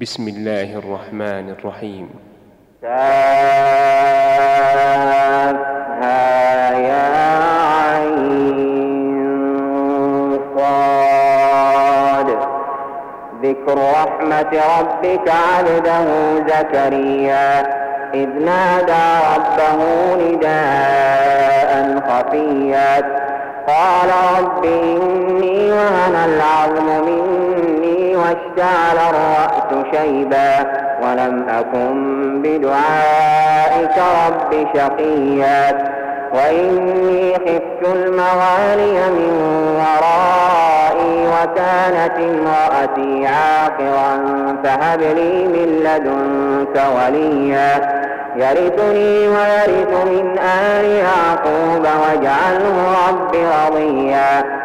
بسم الله الرحمن الرحيم. كافها يا عين صاد. ذكر رحمة ربك عبده زكريا. إذ نادى ربه نداء خفيا. قال رب إني وهن العظم واشتعل الرأس شيبا ولم أكن بدعائك رب شقيا. وإني خفت الموالي من ورائي وكانت امرأتي عاقرا فهب لي من لدنك وليا. يرثني ويرث من آل يعقوب واجعله رب رضيا.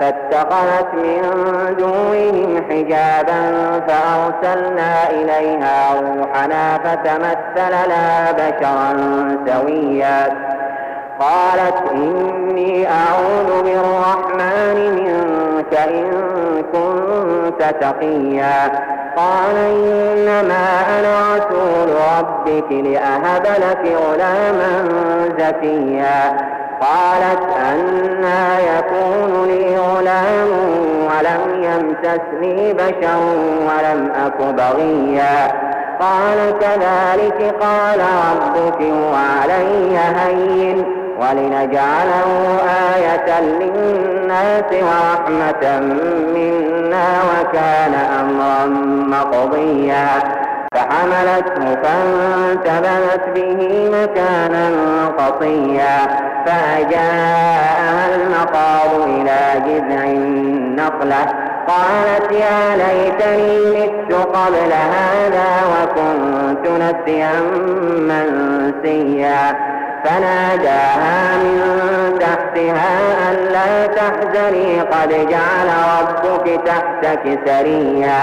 فاتخذت من دونهم حجابا فأرسلنا إليها روحنا فتمثل لها بشرا سويا. قالت إني أعوذ بالرحمن منك إن كنت تقيا. قال إنما أنا رسول ربك لأهب لك غلاما زكيا. قالت أنا يكون لي غلام ولم يمسسني بشر ولم أك بغيا. قال كذلك قال ربك وعلي هين ولنجعله آية للناس ورحمة منا وكان أمرا مقضيا. فحملته فانتبذت به مكانا قصيا. فأجاءها المقام إلى جذع النخلة. قالت يا ليتني مت قبل هذا وكنت نسيا منسيا. فناداها من تحتها ألا تحزني. قد جعل ربك تحتك سريا.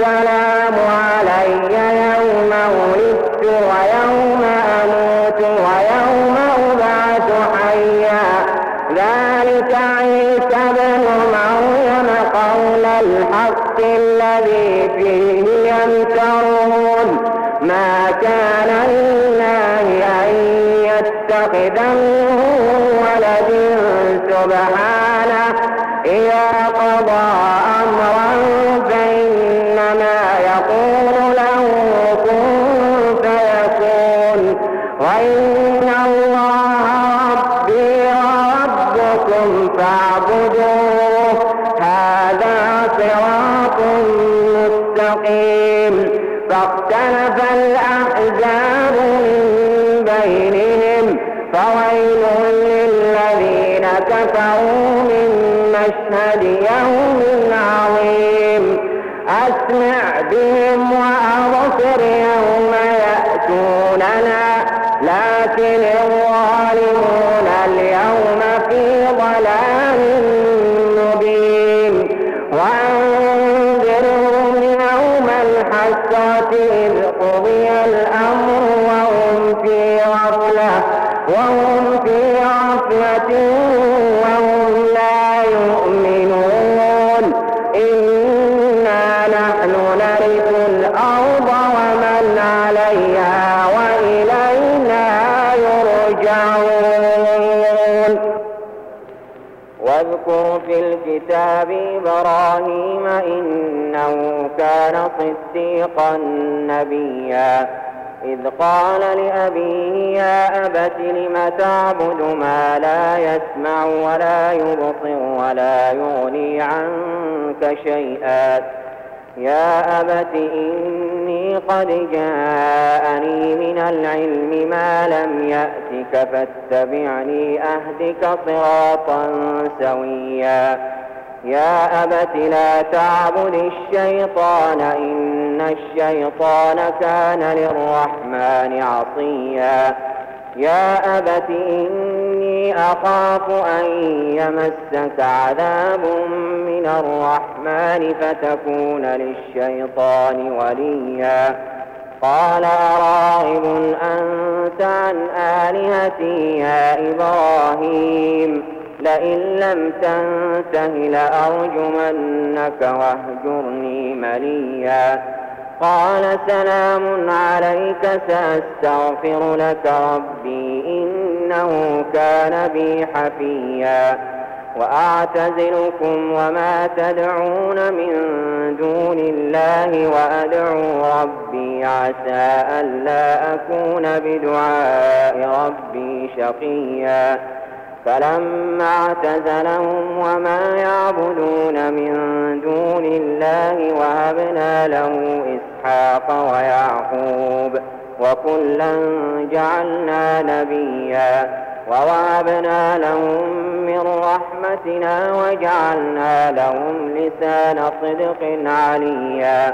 والسلام كفروا نبيا. إذ قال لأبيه يا أبت لم تعبد ما لا يسمع ولا يبصر ولا يغني عنك شيئا. يا أبت إني قد جاءني من العلم ما لم يأتك فاتبعني أهدك صراطا سويا. يا أبت لا تعبد الشيطان إن الشيطان كان للرحمن عصيا. يا أبت إني أخاف أن يمسك عذاب من الرحمن فتكون للشيطان وليا. قال أراغب أنت عن آلهتي يا إبراهيم. لئن لم تنته لأرجمنك واهجرني مليا. قال سلام عليك سأستغفر لك ربي إنه كان بي حفيا. وأعتزلكم وما تدعون من دون الله وأدعو ربي عسى ألا أكون بدعاء ربي شقيا. فلما اعتزلهم وما يعبدون من دون الله وهبنا له إسحاق ويعقوب وكلا جعلنا نبيا ووهبنا لهم من رحمتنا وجعلنا لهم لسان صدق عليا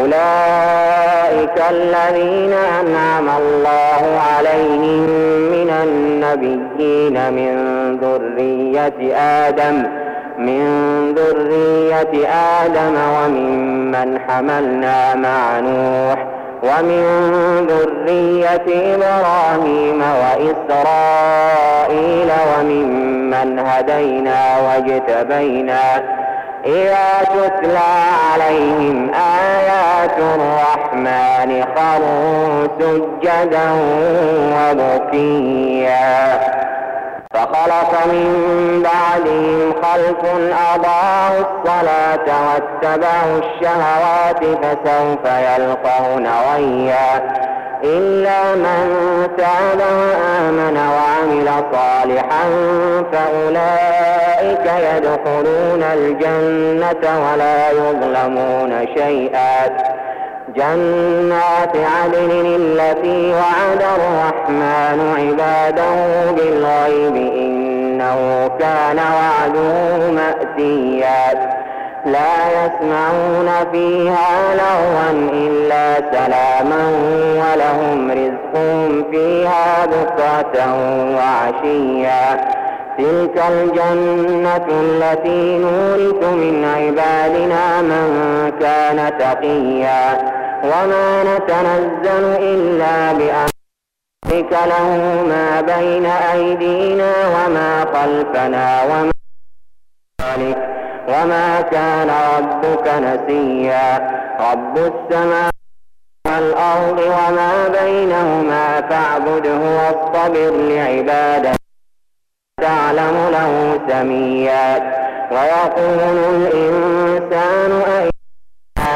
أولئك الذين أنعم الله عليهم من النبيين من ذرية آدم من ذرية آدم وممن حملنا مع نوح ومن ذرية إبراهيم وإسرائيل وممن هدينا واجتبينا إذا تتلى عليهم آيات الرحمن خروا سجدا وبكيا فخلف من بعدهم خلف أضاعوا الصلاة واتبعوا الشهوات فسوف يلقون غيا. إلا من تاب وآمن وعمل صالحا فأولئك يدخلون الجنة ولا يظلمون شيئا. جنات عدن التي وعد الرحمن عباده بالغيب إنه كان وعده مأتيا. لا يسمعون فيها لغوا إلا سلاما ولهم رزقهم فيها بكرة وعشيا. تلك الجنة التي نورث من عبادنا من كان تقيا. وما نتنزل إلا بأمرك له ما بين أيدينا وما خلفنا وما ذلك وما كان ربك نسيا. رب السماء والأرض وما بينهما فاعبده واصطبر لعباده تعلم له سميا. ويقول الإنسان أئذا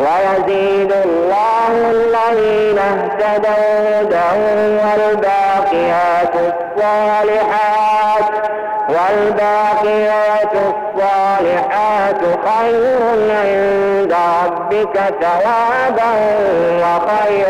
ويزيد الله الذين اهتدوا هدى والباقيات الصالحات والباقيات الصالحات خير عند ربك ثوابا وخير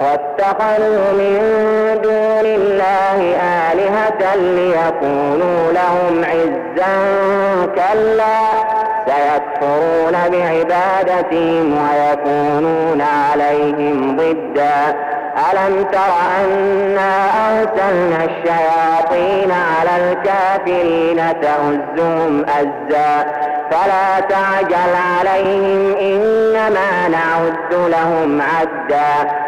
واتخذوا من دون الله آلهة ليكونوا لهم عزا كلا سيكفرون بعبادتهم ويكونون عليهم ضدا. ألم تر أنا أرسلنا الشياطين على الكافرين تؤزهم أزا؟ فلا تعجل عليهم إنما نعد لهم عدا.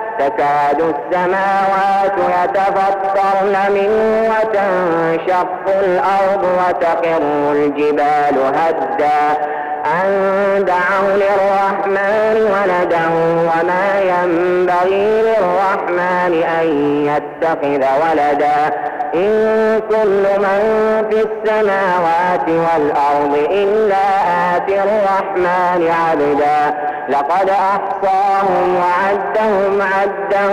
تكاد السماوات يتفطرن منه وتنشق الأرض وتقر الجبال هدا. أن دعوا للرحمن ولدا وما ينبغي للرحمن أن يتخذ ولدا. إن كل من في السماوات والأرض إلا آتي الرحمن عبدا. لقد أحصاهم وعدهم عدا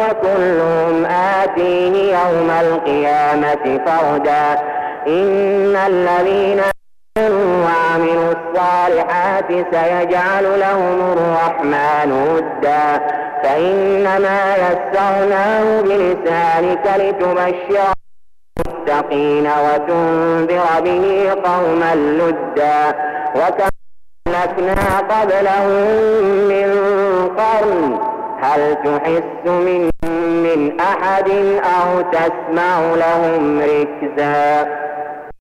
وكلهم آتيه يوم القيامة فردا. إن الذين وعملوا الصالحات سيجعل لهم الرحمن ودا. فإنما يسرناه بلسانك لتبشر المتقين وتنذر به قوما لدا وكم أهلكنا قبلهم من قرن. هل تحس من من أحد أو تسمع لهم ركزا؟